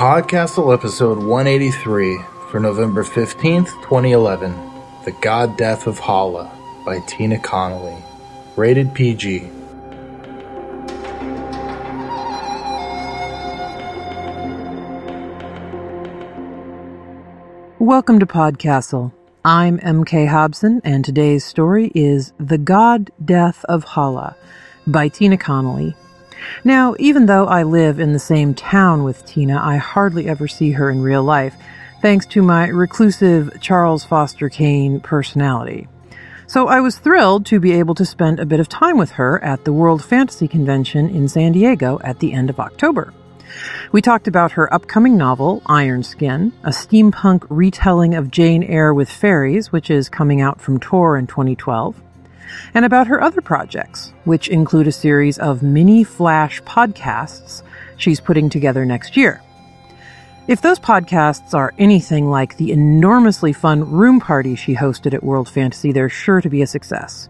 Podcastle episode 183 for November 15th, 2011 The God Death of Halla by Tina Connolly. Rated PG. Welcome to Podcastle. I'm MK Hobson, and today's story is The God Death of Halla by Tina Connolly. Now, even though I live in the same town with Tina, I hardly ever see her in real life, thanks to my reclusive Charles Foster Kane personality. So I was thrilled to be able to spend a bit of time with her at the World Fantasy Convention in San Diego at the end of October. We talked about her upcoming novel, Ironskin, a steampunk retelling of Jane Eyre with fairies, which is coming out from Tor in 2012, and about her other projects, which include a series of mini flash podcasts she's putting together next year. If those podcasts are anything like the enormously fun room party she hosted at World Fantasy, they're sure to be a success.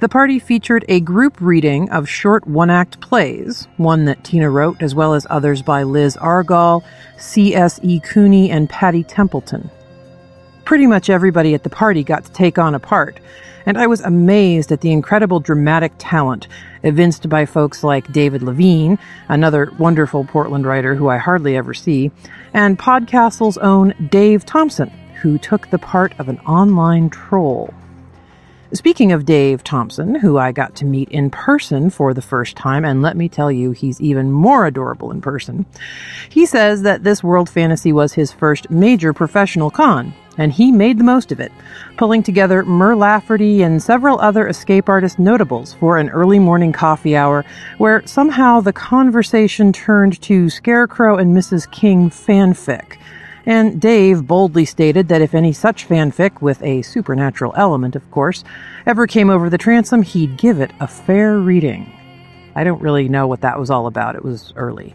The party featured a group reading of short one act plays, one that Tina wrote, as well as others by Liz Argall, C.S.E. Cooney, and Patty Templeton. Pretty much everybody at the party got to take on a part, and I was amazed at the incredible dramatic talent evinced by folks like David Levine, another wonderful Portland writer who I hardly ever see, and Podcastle's own Dave Thompson, who took the part of an online troll. Speaking of Dave Thompson, who I got to meet in person for the first time, and let me tell you, he's even more adorable in person, he says that this World Fantasy was his first major professional con, and he made the most of it, pulling together Mur Lafferty and several other escape artist notables for an early morning coffee hour where somehow the conversation turned to Scarecrow and Mrs. King fanfic and Dave boldly stated that if any such fanfic, with a supernatural element, of course, ever came over the transom, he'd give it a fair reading. I don't really know what that was all about. It was early.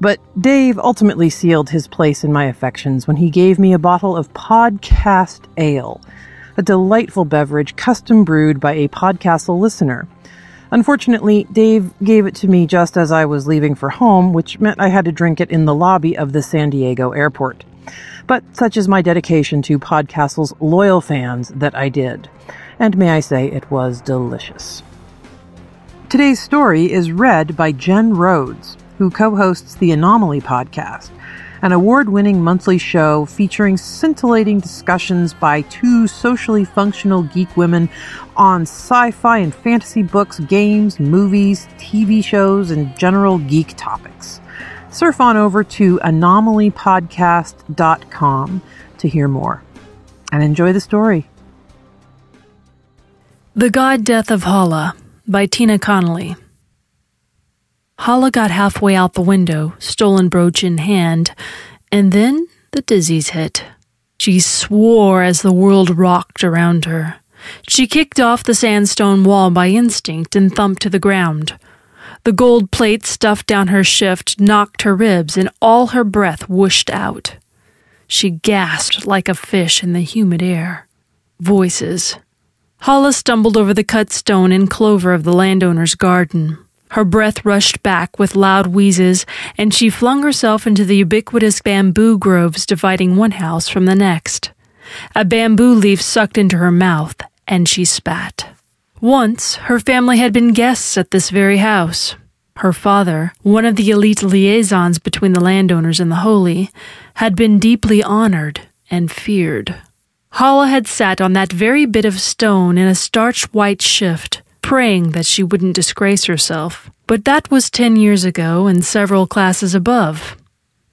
But Dave ultimately sealed his place in my affections when he gave me a bottle of Podcast Ale, a delightful beverage custom brewed by a Podcastle listener. Unfortunately, Dave gave it to me just as I was leaving for home, which meant I had to drink it in the lobby of the San Diego airport. But such is my dedication to Podcastle's loyal fans that I did. And may I say, it was delicious. Today's story is read by Jen Rhodes, who co hosts the Anomaly podcast, an award winning monthly show featuring scintillating discussions by two socially functional geek women on sci fi and fantasy books, games, movies, TV shows, and general geek topics surf on over to anomalypodcast.com to hear more. And enjoy the story. The God Death of Halla by Tina Connolly. Halla got halfway out the window, stolen brooch in hand, and then the dizzies hit. She swore as the world rocked around her. She kicked off the sandstone wall by instinct and thumped to the ground. The gold plate stuffed down her shift knocked her ribs, and all her breath whooshed out. She gasped like a fish in the humid air. Voices. Halla stumbled over the cut stone and clover of the landowner's garden. Her breath rushed back with loud wheezes, and she flung herself into the ubiquitous bamboo groves dividing one house from the next. A bamboo leaf sucked into her mouth, and she spat. Once, her family had been guests at this very house. Her father, one of the elite liaisons between the landowners and the holy, had been deeply honored and feared. Halla had sat on that very bit of stone in a starched white shift, praying that she wouldn't disgrace herself. But that was ten years ago and several classes above.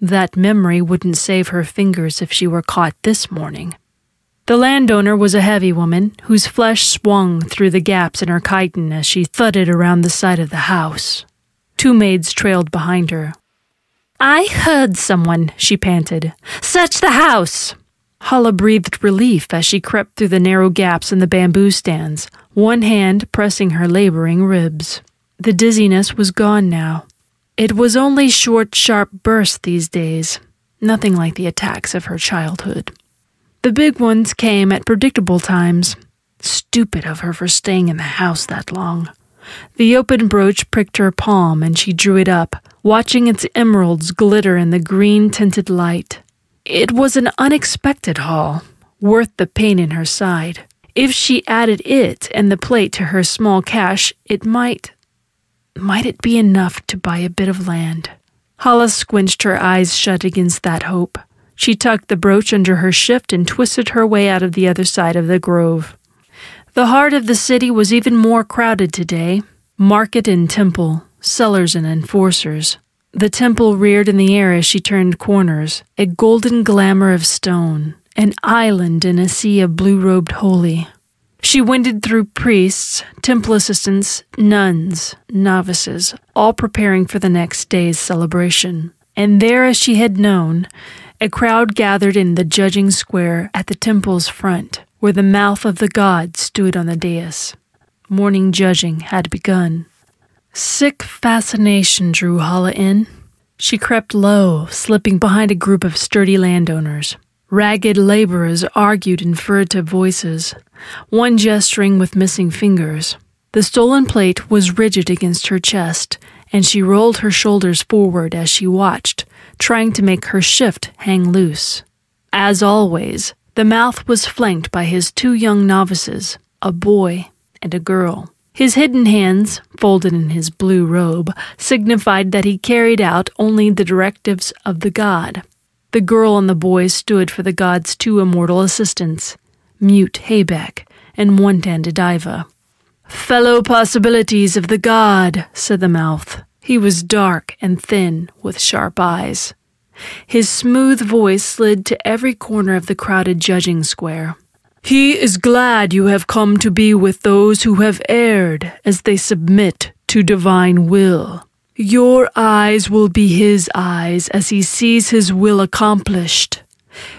That memory wouldn't save her fingers if she were caught this morning. The landowner was a heavy woman whose flesh swung through the gaps in her chiton as she thudded around the side of the house. Two maids trailed behind her. I heard someone, she panted. Search the house! Halla breathed relief as she crept through the narrow gaps in the bamboo stands, one hand pressing her laboring ribs. The dizziness was gone now. It was only short, sharp bursts these days, nothing like the attacks of her childhood. The big ones came at predictable times. Stupid of her for staying in the house that long. The open brooch pricked her palm, and she drew it up, watching its emeralds glitter in the green tinted light. It was an unexpected haul, worth the pain in her side. If she added it and the plate to her small cash, it might. might it be enough to buy a bit of land? Halla squinched her eyes shut against that hope. She tucked the brooch under her shift and twisted her way out of the other side of the grove. The heart of the city was even more crowded today market and temple, sellers and enforcers. The temple reared in the air as she turned corners, a golden glamour of stone, an island in a sea of blue robed holy. She wended through priests, temple assistants, nuns, novices, all preparing for the next day's celebration. And there, as she had known, a crowd gathered in the judging square at the temple's front, where the mouth of the god stood on the dais. Morning judging had begun. Sick fascination drew Halla in. She crept low, slipping behind a group of sturdy landowners. Ragged laborers argued in furtive voices, one gesturing with missing fingers. The stolen plate was rigid against her chest, and she rolled her shoulders forward as she watched, trying to make her shift hang loose. As always, the mouth was flanked by his two young novices, a boy and a girl. His hidden hands, folded in his blue robe, signified that he carried out only the directives of the god. The girl and the boy stood for the god's two immortal assistants, Mute Haybeck and One-Tand Fellow possibilities of the god, said the mouth. He was dark and thin, with sharp eyes. His smooth voice slid to every corner of the crowded judging square. He is glad you have come to be with those who have erred as they submit to divine will. Your eyes will be his eyes as he sees his will accomplished.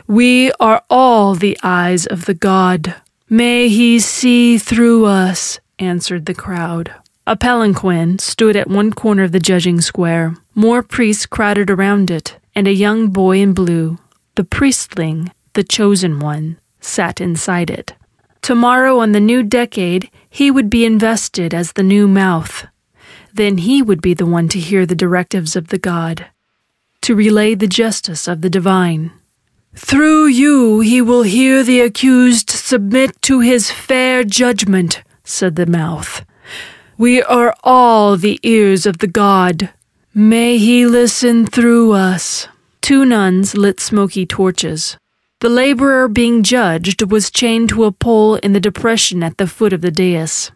We are all the eyes of the God. May he see through us, answered the crowd. A palanquin stood at one corner of the judging square. More priests crowded around it, and a young boy in blue, the priestling, the chosen one, sat inside it. Tomorrow, on the new decade, he would be invested as the new mouth. Then he would be the one to hear the directives of the God, to relay the justice of the divine. Through you he will hear the accused submit to his fair judgment, said the mouth. We are all the ears of the God. May he listen through us. Two nuns lit smoky torches. The laborer being judged was chained to a pole in the depression at the foot of the dais.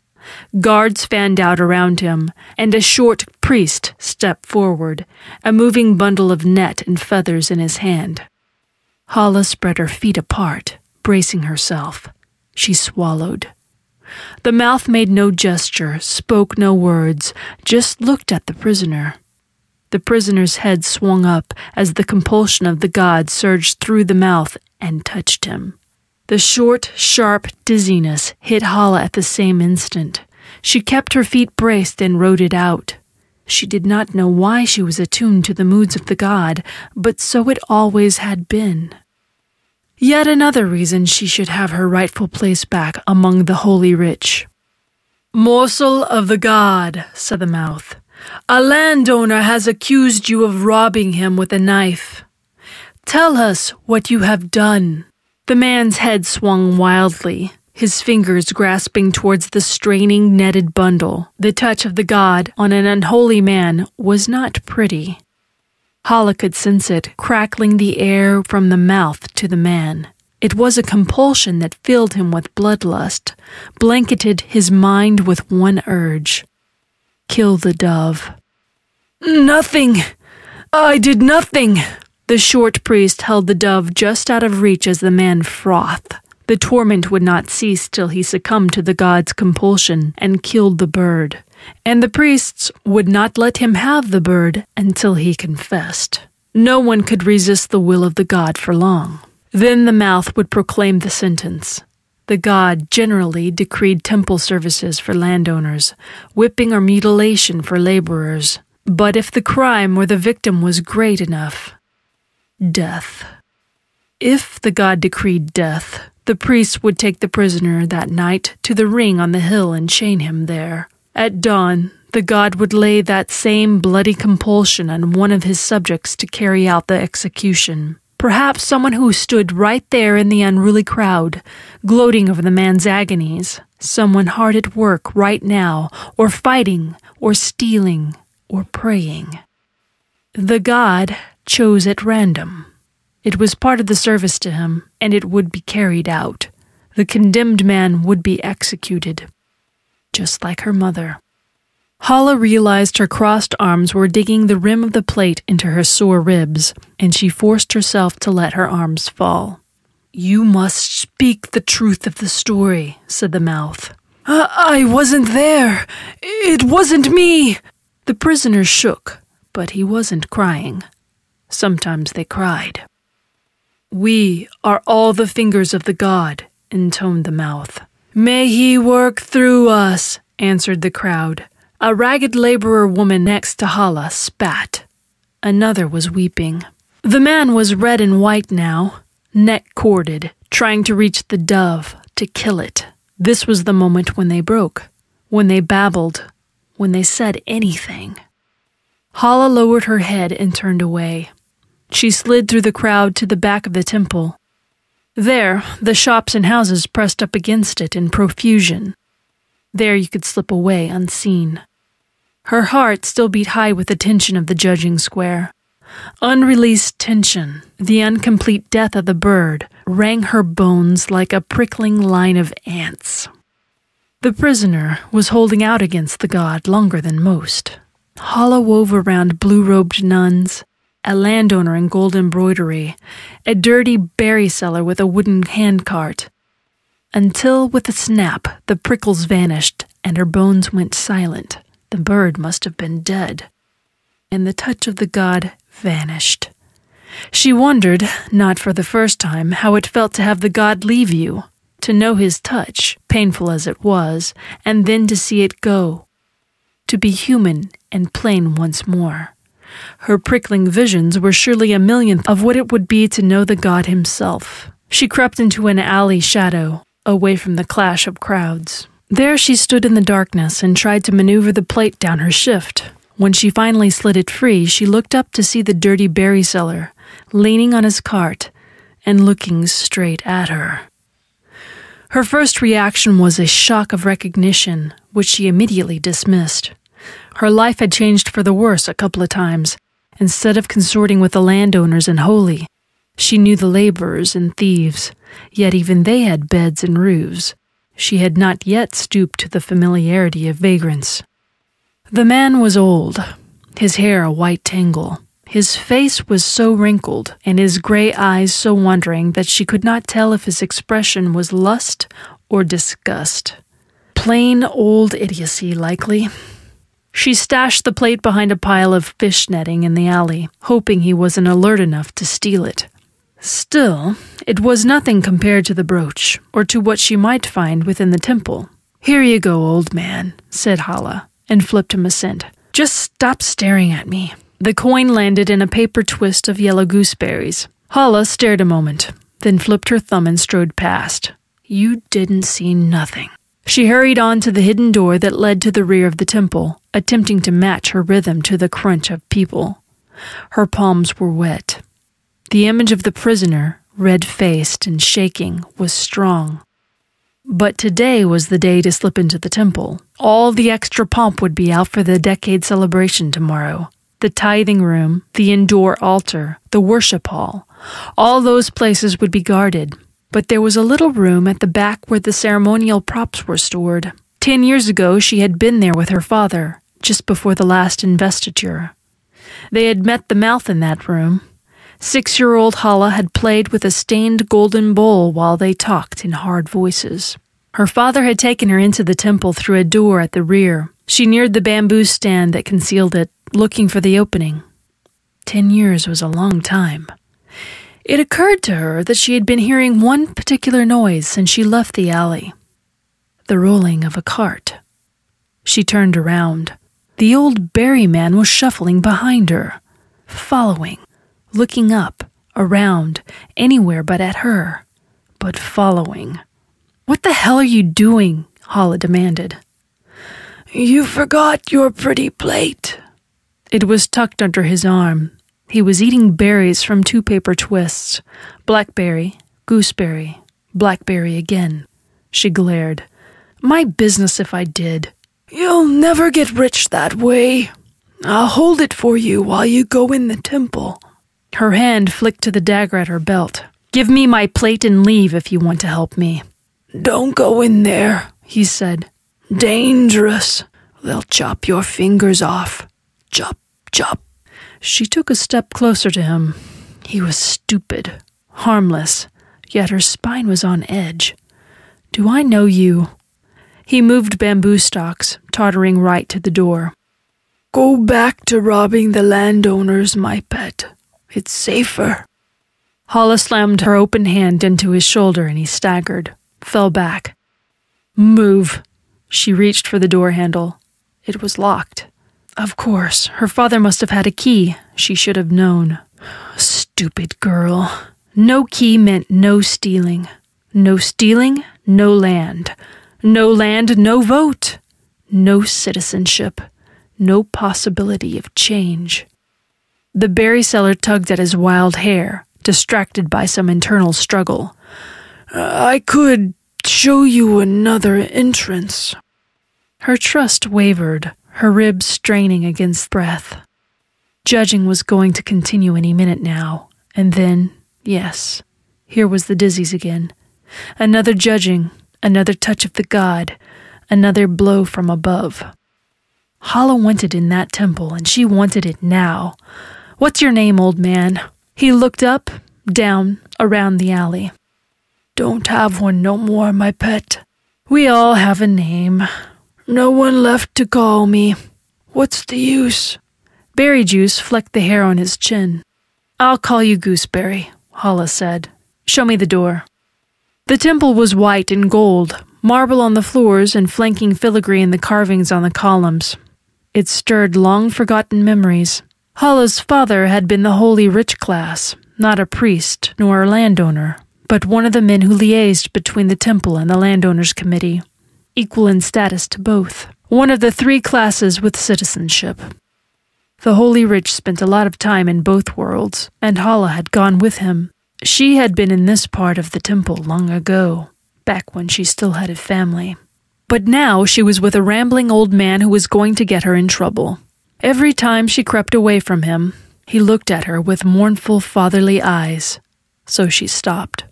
Guards fanned out around him, and a short priest stepped forward, a moving bundle of net and feathers in his hand. Hala spread her feet apart, bracing herself. She swallowed. The mouth made no gesture, spoke no words, just looked at the prisoner. The prisoner's head swung up as the compulsion of the god surged through the mouth and touched him. The short, sharp dizziness hit Halla at the same instant. She kept her feet braced and rode it out. She did not know why she was attuned to the moods of the god, but so it always had been. Yet another reason she should have her rightful place back among the holy rich. Morsel of the god, said the mouth. A landowner has accused you of robbing him with a knife. Tell us what you have done. The man's head swung wildly, his fingers grasping towards the straining netted bundle. The touch of the god on an unholy man was not pretty. Halla could sense it, crackling the air from the mouth to the man. It was a compulsion that filled him with bloodlust, blanketed his mind with one urge kill the dove. Nothing! I did nothing! The short priest held the dove just out of reach as the man frothed. The torment would not cease till he succumbed to the god's compulsion and killed the bird and the priests would not let him have the bird until he confessed. No one could resist the will of the god for long. Then the mouth would proclaim the sentence. The god generally decreed temple services for landowners, whipping or mutilation for laborers. But if the crime or the victim was great enough, death. If the god decreed death, the priests would take the prisoner that night to the ring on the hill and chain him there. At dawn, the god would lay that same bloody compulsion on one of his subjects to carry out the execution. Perhaps someone who stood right there in the unruly crowd, gloating over the man's agonies. Someone hard at work right now, or fighting, or stealing, or praying. The god chose at random. It was part of the service to him, and it would be carried out. The condemned man would be executed, just like her mother. Halla realized her crossed arms were digging the rim of the plate into her sore ribs, and she forced herself to let her arms fall. You must speak the truth of the story, said the mouth. I wasn't there. It wasn't me. The prisoner shook, but he wasn't crying. Sometimes they cried. We are all the fingers of the god, intoned the mouth. May he work through us, answered the crowd. A ragged laborer woman next to Halla spat. Another was weeping. The man was red and white now, neck corded, trying to reach the dove to kill it. This was the moment when they broke, when they babbled, when they said anything. Halla lowered her head and turned away. She slid through the crowd to the back of the temple. There, the shops and houses pressed up against it in profusion. There you could slip away unseen. Her heart still beat high with the tension of the judging square. Unreleased tension, the incomplete death of the bird, rang her bones like a prickling line of ants. The prisoner was holding out against the god longer than most. Halla wove around blue robed nuns, a landowner in gold embroidery, a dirty berry seller with a wooden handcart, until with a snap the prickles vanished and her bones went silent. The bird must have been dead. And the touch of the god vanished. She wondered, not for the first time, how it felt to have the god leave you, to know his touch, painful as it was, and then to see it go, to be human and plain once more. Her prickling visions were surely a millionth of what it would be to know the god himself. She crept into an alley shadow, away from the clash of crowds. There she stood in the darkness and tried to maneuver the plate down her shift. When she finally slid it free, she looked up to see the dirty berry seller, leaning on his cart and looking straight at her. Her first reaction was a shock of recognition, which she immediately dismissed. Her life had changed for the worse a couple of times. Instead of consorting with the landowners and holy, she knew the laborers and thieves, yet even they had beds and roofs. She had not yet stooped to the familiarity of vagrants. The man was old, his hair a white tangle. His face was so wrinkled, and his gray eyes so wandering that she could not tell if his expression was lust or disgust. Plain old idiocy, likely. She stashed the plate behind a pile of fish netting in the alley, hoping he wasn't alert enough to steal it. Still, it was nothing compared to the brooch, or to what she might find within the temple. Here you go, old man, said Halla, and flipped him a cent. Just stop staring at me. The coin landed in a paper twist of yellow gooseberries. Halla stared a moment, then flipped her thumb and strode past. You didn't see nothing. She hurried on to the hidden door that led to the rear of the temple, attempting to match her rhythm to the crunch of people. Her palms were wet, the image of the prisoner, red faced and shaking, was strong. But today was the day to slip into the temple. All the extra pomp would be out for the decade celebration tomorrow. The tithing room, the indoor altar, the worship hall, all those places would be guarded. But there was a little room at the back where the ceremonial props were stored. Ten years ago, she had been there with her father, just before the last investiture. They had met the mouth in that room, Six year old Halla had played with a stained golden bowl while they talked in hard voices. Her father had taken her into the temple through a door at the rear. She neared the bamboo stand that concealed it, looking for the opening. Ten years was a long time. It occurred to her that she had been hearing one particular noise since she left the alley the rolling of a cart. She turned around. The old berry man was shuffling behind her, following looking up, around, anywhere but at her, but following. What the hell are you doing? Halla demanded. You forgot your pretty plate. It was tucked under his arm. He was eating berries from two paper twists blackberry, gooseberry, blackberry again. She glared. My business if I did. You'll never get rich that way. I'll hold it for you while you go in the temple. Her hand flicked to the dagger at her belt. Give me my plate and leave if you want to help me. Don't go in there, he said. Dangerous. They'll chop your fingers off. Chop, chop. She took a step closer to him. He was stupid, harmless, yet her spine was on edge. Do I know you? He moved bamboo stalks, tottering right to the door. Go back to robbing the landowners, my pet. It's safer. Halla slammed her open hand into his shoulder and he staggered, fell back. Move. She reached for the door handle. It was locked. Of course, her father must have had a key. She should have known. Stupid girl. No key meant no stealing. No stealing, no land. No land, no vote. No citizenship. No possibility of change. The berry seller tugged at his wild hair, distracted by some internal struggle. Uh, I could show you another entrance. Her trust wavered, her ribs straining against breath. Judging was going to continue any minute now, and then, yes, here was the dizzies again. Another judging, another touch of the god, another blow from above. Halla wanted in that temple, and she wanted it now. What's your name, old man? He looked up, down, around the alley. Don't have one no more, my pet. We all have a name. No one left to call me. What's the use? Berry Juice flecked the hair on his chin. I'll call you Gooseberry, Halla said. Show me the door. The temple was white and gold, marble on the floors and flanking filigree in the carvings on the columns. It stirred long forgotten memories. Halla's father had been the holy rich class, not a priest nor a landowner, but one of the men who liaised between the temple and the landowners' committee equal in status to both, one of the three classes with citizenship. The Holy Rich spent a lot of time in both worlds, and Halla had gone with him. She had been in this part of the temple long ago, back when she still had a family. But now she was with a rambling old man who was going to get her in trouble. Every time she crept away from him, he looked at her with mournful fatherly eyes. So she stopped.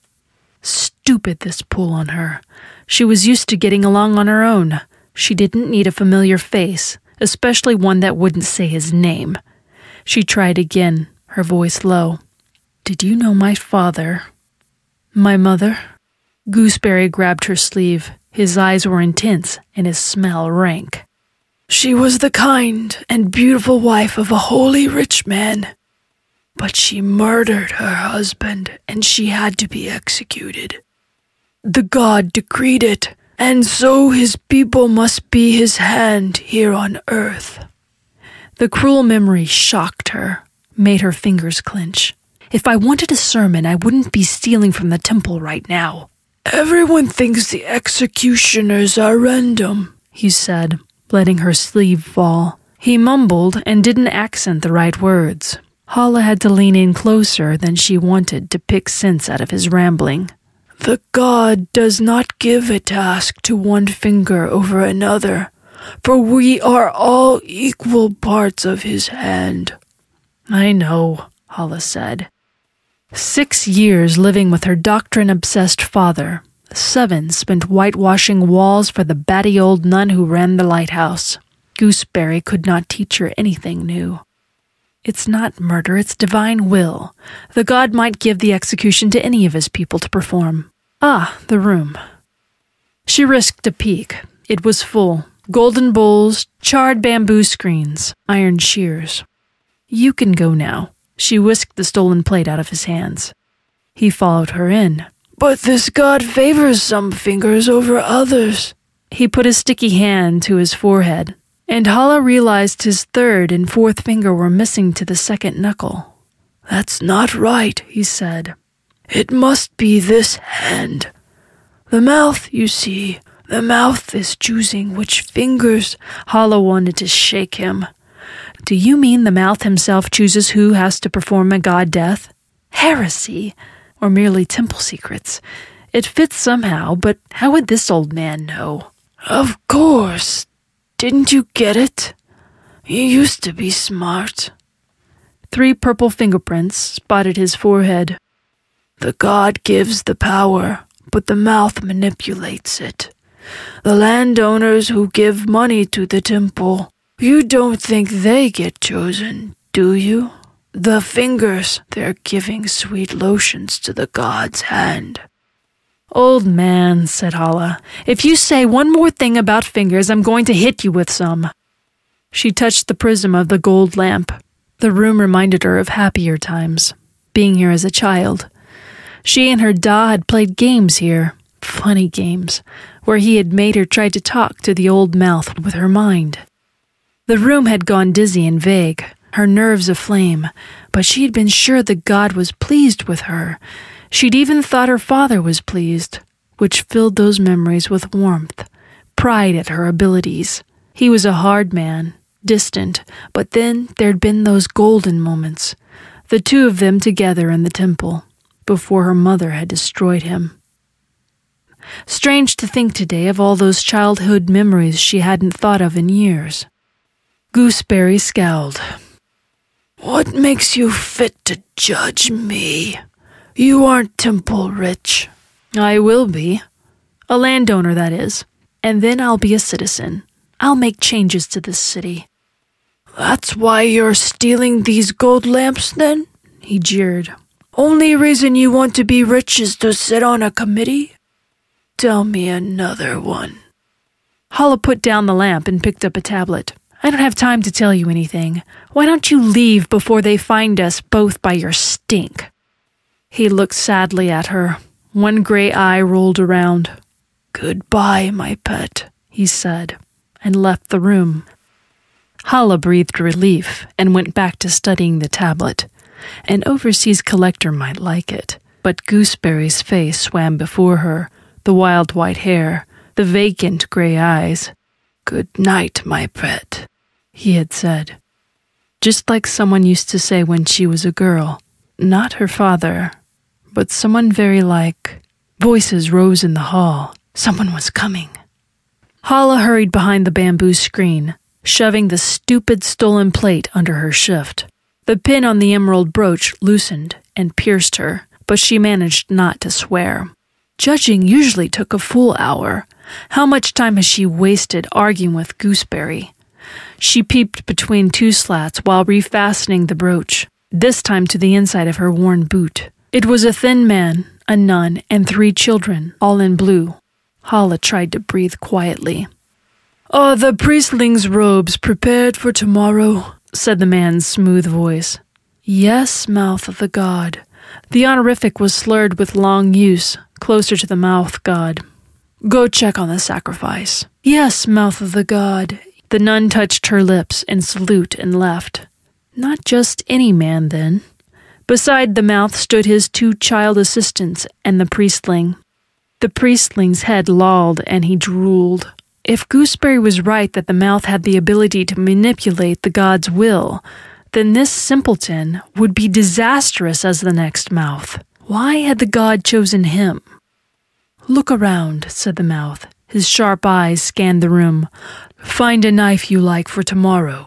Stupid this pull on her. She was used to getting along on her own. She didn't need a familiar face, especially one that wouldn't say his name. She tried again, her voice low. Did you know my father? My mother? Gooseberry grabbed her sleeve. His eyes were intense and his smell rank. She was the kind and beautiful wife of a holy rich man. But she murdered her husband and she had to be executed. The god decreed it, and so his people must be his hand here on earth. The cruel memory shocked her, made her fingers clench. If I wanted a sermon, I wouldn't be stealing from the temple right now. Everyone thinks the executioners are random, he said, letting her sleeve fall. He mumbled and didn't accent the right words. Halla had to lean in closer than she wanted to pick sense out of his rambling. The God does not give a task to one finger over another, for we are all equal parts of his hand. I know, Halla said. Six years living with her doctrine obsessed father, seven spent whitewashing walls for the batty old nun who ran the lighthouse. Gooseberry could not teach her anything new. It's not murder, it's divine will. The god might give the execution to any of his people to perform. Ah, the room. She risked a peek. It was full. Golden bowls, charred bamboo screens, iron shears. You can go now. She whisked the stolen plate out of his hands. He followed her in. But this god favors some fingers over others. He put a sticky hand to his forehead, and Halla realized his third and fourth finger were missing to the second knuckle. That's not right, he said. It must be this hand. The mouth, you see, The mouth is choosing which fingers. Halla wanted to shake him. Do you mean the mouth himself chooses who has to perform a god death? Heresy! Or merely temple secrets? It fits somehow, but how would this old man know? Of course. Didn't you get it? You used to be smart. Three purple fingerprints spotted his forehead. The god gives the power, but the mouth manipulates it. The landowners who give money to the temple, you don't think they get chosen, do you? The fingers, they're giving sweet lotions to the god's hand. Old man, said Halla, if you say one more thing about fingers, I'm going to hit you with some. She touched the prism of the gold lamp. The room reminded her of happier times, being here as a child. She and her Da had played games here, funny games, where he had made her try to talk to the old mouth with her mind. The room had gone dizzy and vague, her nerves aflame, but she had been sure that God was pleased with her. She'd even thought her father was pleased, which filled those memories with warmth, pride at her abilities. He was a hard man, distant, but then there'd been those golden moments, the two of them together in the temple, before her mother had destroyed him. Strange to think today of all those childhood memories she hadn't thought of in years. Gooseberry scowled. What makes you fit to judge me? You aren't temple rich. I will be. A landowner, that is. And then I'll be a citizen. I'll make changes to this city. That's why you're stealing these gold lamps, then? He jeered. Only reason you want to be rich is to sit on a committee? Tell me another one. Halla put down the lamp and picked up a tablet. I don't have time to tell you anything. Why don't you leave before they find us both by your stink? He looked sadly at her. One gray eye rolled around. Goodbye, my pet, he said, and left the room. Halla breathed relief and went back to studying the tablet. An overseas collector might like it, but Gooseberry's face swam before her, the wild white hair, the vacant gray eyes. Good night, my pet he had said. Just like someone used to say when she was a girl. Not her father, but someone very like. Voices rose in the hall. Someone was coming. Halla hurried behind the bamboo screen, shoving the stupid stolen plate under her shift. The pin on the emerald brooch loosened and pierced her, but she managed not to swear. Judging usually took a full hour. How much time has she wasted arguing with Gooseberry? She peeped between two slats while refastening the brooch, this time to the inside of her worn boot. It was a thin man, a nun, and three children, all in blue. Halla tried to breathe quietly. Are the priestling's robes prepared for tomorrow? said the man's smooth voice. Yes, mouth of the god. The honorific was slurred with long use, closer to the mouth god. Go check on the sacrifice. Yes, mouth of the god. The nun touched her lips in salute and left. Not just any man, then. Beside the mouth stood his two child assistants and the priestling. The priestling's head lolled and he drooled. If Gooseberry was right that the mouth had the ability to manipulate the god's will, then this simpleton would be disastrous as the next mouth. Why had the god chosen him? Look around, said the mouth. His sharp eyes scanned the room. Find a knife you like for tomorrow.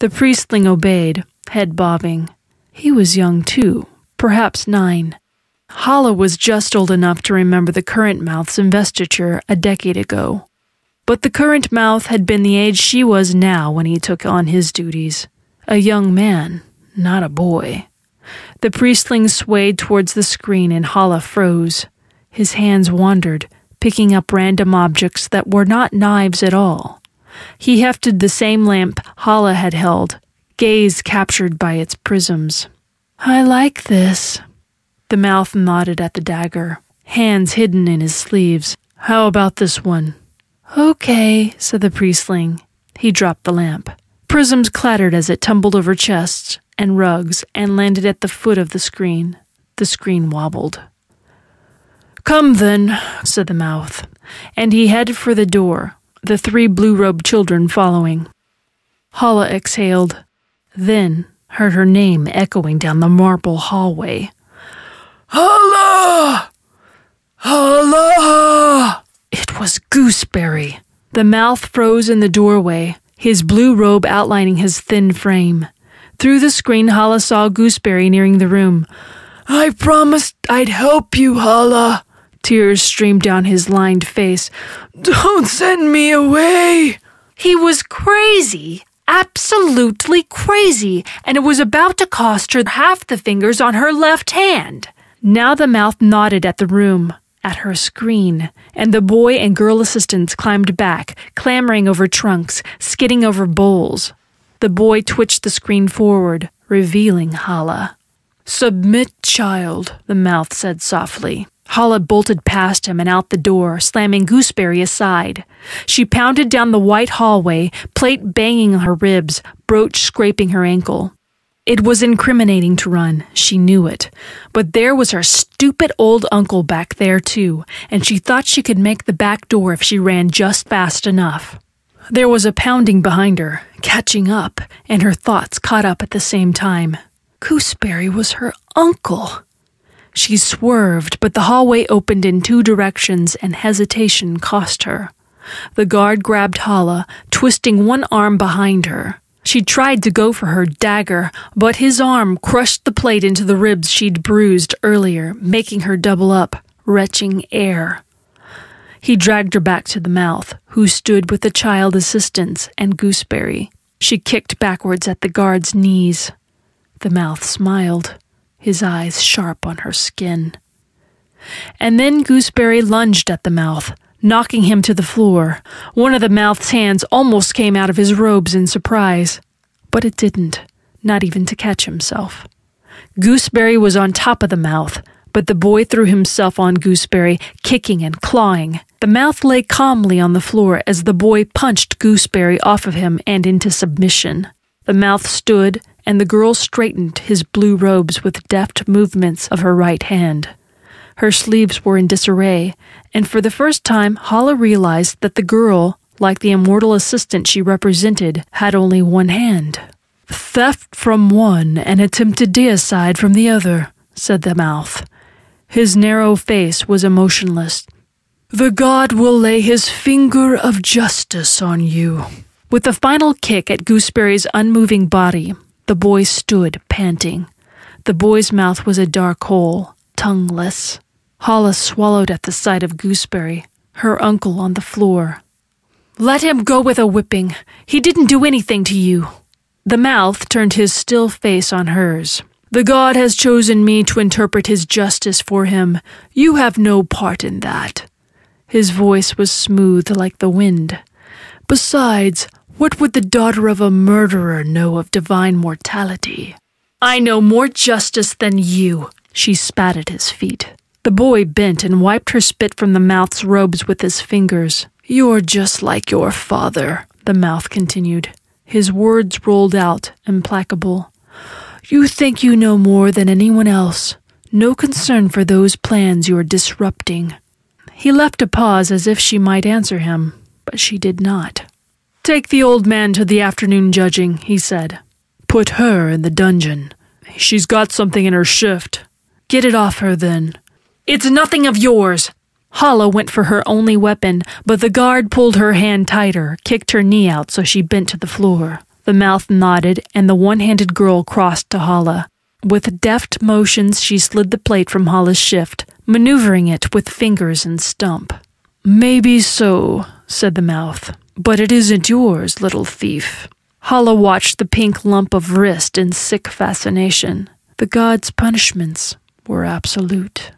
The priestling obeyed, head bobbing. He was young too, perhaps nine. Halla was just old enough to remember the current mouth's investiture a decade ago. But the current mouth had been the age she was now when he took on his duties. A young man, not a boy. The priestling swayed towards the screen and Halla froze. His hands wandered, picking up random objects that were not knives at all. He hefted the same lamp Halla had held, gaze captured by its prisms. I like this. The mouth nodded at the dagger, hands hidden in his sleeves. How about this one? Okay, said the priestling. He dropped the lamp. Prisms clattered as it tumbled over chests and rugs and landed at the foot of the screen. The screen wobbled. Come then, said the mouth. and he headed for the door, the three blue robed children following. Halla exhaled, then heard her name echoing down the marble hallway. Halla! Halla! It was Gooseberry. The mouth froze in the doorway, his blue robe outlining his thin frame. Through the screen, Halla saw Gooseberry nearing the room. I promised I'd help you, Halla. Tears streamed down his lined face. Don't send me away. He was crazy, absolutely crazy, and it was about to cost her half the fingers on her left hand. Now the mouth nodded at the room, at her screen, and the boy and girl assistants climbed back, clambering over trunks, skidding over bowls. The boy twitched the screen forward, revealing Halla. Submit, child, the mouth said softly. Halla bolted past him and out the door, slamming Gooseberry aside. She pounded down the white hallway, plate banging on her ribs, brooch scraping her ankle. It was incriminating to run, she knew it, but there was her stupid old uncle back there too, and she thought she could make the back door if she ran just fast enough. There was a pounding behind her, catching up, and her thoughts caught up at the same time. Gooseberry was her uncle. She swerved, but the hallway opened in two directions and hesitation cost her. The guard grabbed Halla, twisting one arm behind her. She tried to go for her dagger, but his arm crushed the plate into the ribs she'd bruised earlier, making her double up, retching air. He dragged her back to the mouth, who stood with the child assistants and Gooseberry. She kicked backwards at the guard's knees. The mouth smiled, his eyes sharp on her skin. And then Gooseberry lunged at the mouth, knocking him to the floor. One of the mouth's hands almost came out of his robes in surprise, but it didn't, not even to catch himself. Gooseberry was on top of the mouth, but the boy threw himself on Gooseberry, kicking and clawing. The mouth lay calmly on the floor as the boy punched Gooseberry off of him and into submission. The mouth stood, and the girl straightened his blue robes with deft movements of her right hand. Her sleeves were in disarray, and for the first time, Halla realized that the girl, like the immortal assistant she represented, had only one hand. Theft from one and attempted deicide from the other, said the mouth. His narrow face was emotionless. The god will lay his finger of justice on you. With a final kick at Gooseberry's unmoving body, the boy stood, panting. The boy's mouth was a dark hole, tongueless. Halla swallowed at the sight of Gooseberry, her uncle on the floor. Let him go with a whipping. He didn't do anything to you. The mouth turned his still face on hers. The god has chosen me to interpret his justice for him. You have no part in that. His voice was smooth like the wind. Besides, what would the daughter of a murderer know of divine mortality? I know more justice than you, she spat at his feet. The boy bent and wiped her spit from the mouth's robes with his fingers. You're just like your father, the mouth continued. His words rolled out, implacable. You think you know more than anyone else. No concern for those plans you're disrupting. He left a pause as if she might answer him, but she did not. Take the old man to the afternoon judging, he said. Put her in the dungeon. She's got something in her shift. Get it off her then. It's nothing of yours. Halla went for her only weapon, but the guard pulled her hand tighter, kicked her knee out so she bent to the floor. The mouth nodded, and the one handed girl crossed to Halla. With deft motions, she slid the plate from Halla's shift, maneuvering it with fingers and stump. Maybe so, said the mouth, but it isn't yours, little thief. Halla watched the pink lump of wrist in sick fascination. The god's punishments were absolute.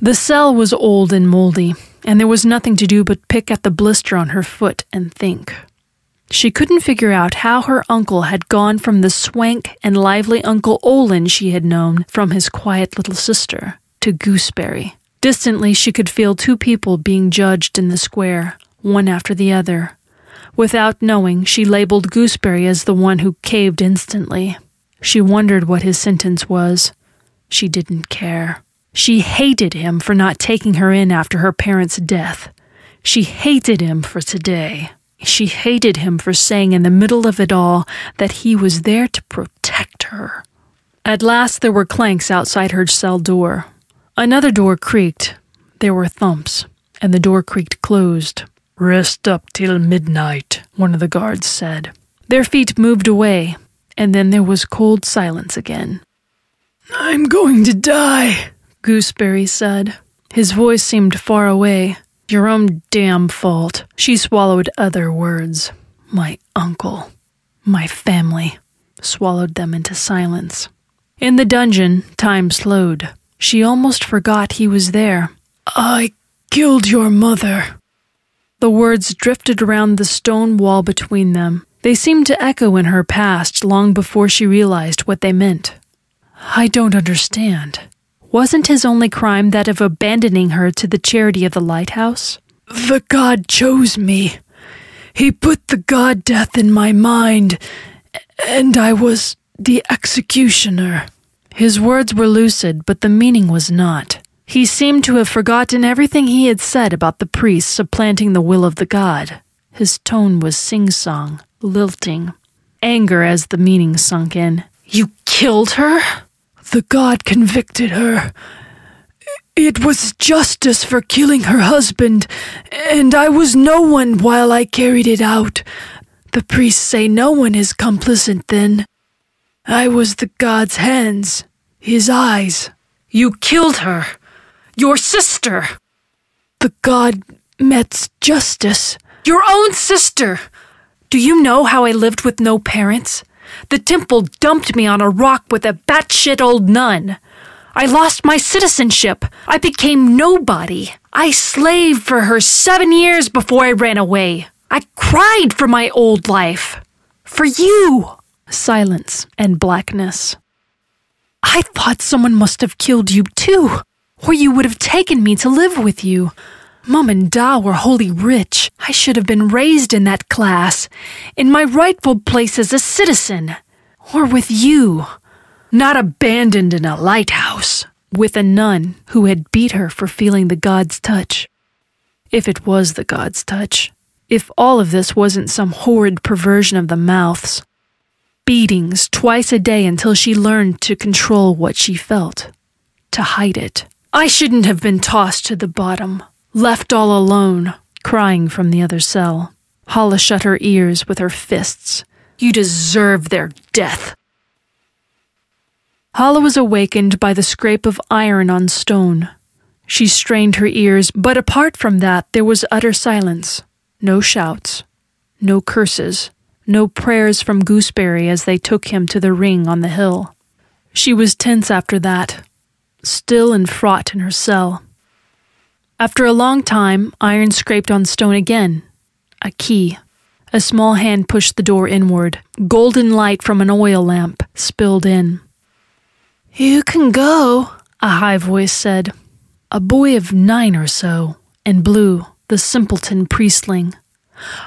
The cell was old and moldy, and there was nothing to do but pick at the blister on her foot and think. She couldn't figure out how her uncle had gone from the swank and lively Uncle Olin she had known from his quiet little sister to Gooseberry. Distantly, she could feel two people being judged in the square, one after the other. Without knowing, she labeled Gooseberry as the one who caved instantly. She wondered what his sentence was. She didn't care. She hated him for not taking her in after her parents' death. She hated him for today. She hated him for saying in the middle of it all that he was there to protect her. At last there were clanks outside her cell door. Another door creaked. There were thumps, and the door creaked closed. Rest up till midnight, one of the guards said. Their feet moved away, and then there was cold silence again. I'm going to die, Gooseberry said. His voice seemed far away. Your own damn fault. She swallowed other words. My uncle. My family. Swallowed them into silence. In the dungeon, time slowed. She almost forgot he was there. I killed your mother. The words drifted around the stone wall between them. They seemed to echo in her past long before she realized what they meant. I don't understand. Wasn't his only crime that of abandoning her to the charity of the lighthouse? The god chose me. He put the god death in my mind, and I was the executioner. His words were lucid, but the meaning was not. He seemed to have forgotten everything he had said about the priest supplanting the will of the god. His tone was sing song, lilting. Anger as the meaning sunk in. You killed her? The god convicted her. It was justice for killing her husband, and I was no one while I carried it out. The priests say no one is complicit then. I was the god's hands, his eyes. You killed her. Your sister. The god met justice. Your own sister. Do you know how I lived with no parents? The temple dumped me on a rock with a batshit old nun. I lost my citizenship. I became nobody. I slaved for her seven years before I ran away. I cried for my old life. For you silence, and blackness. I thought someone must have killed you too, or you would have taken me to live with you. Mum and Da were wholly rich. I should have been raised in that class, in my rightful place as a citizen, or with you, not abandoned in a lighthouse, with a nun who had beat her for feeling the god's touch. If it was the god's touch, if all of this wasn't some horrid perversion of the mouth's, beatings twice a day until she learned to control what she felt, to hide it. I shouldn't have been tossed to the bottom, left all alone, crying from the other cell. Halla shut her ears with her fists. You deserve their death. Halla was awakened by the scrape of iron on stone. She strained her ears, but apart from that, there was utter silence. No shouts, no curses, no prayers from Gooseberry as they took him to the ring on the hill. She was tense after that, still and fraught in her cell. After a long time, iron scraped on stone again. A key. A small hand pushed the door inward. Golden light from an oil lamp spilled in. You can go, a high voice said. A boy of nine or so, in blue, the simpleton priestling.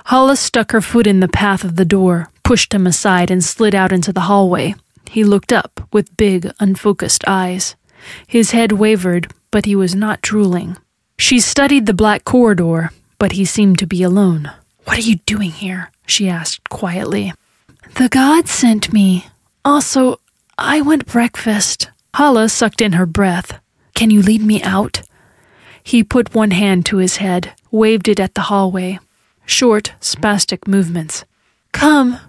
Halla stuck her foot in the path of the door, pushed him aside, and slid out into the hallway. He looked up with big, unfocused eyes. His head wavered, but he was not drooling. She studied the black corridor, but he seemed to be alone. What are you doing here? she asked quietly. The gods sent me. Also, I went breakfast. Halla sucked in her breath. Can you lead me out? He put one hand to his head, waved it at the hallway short, spastic movements. Come!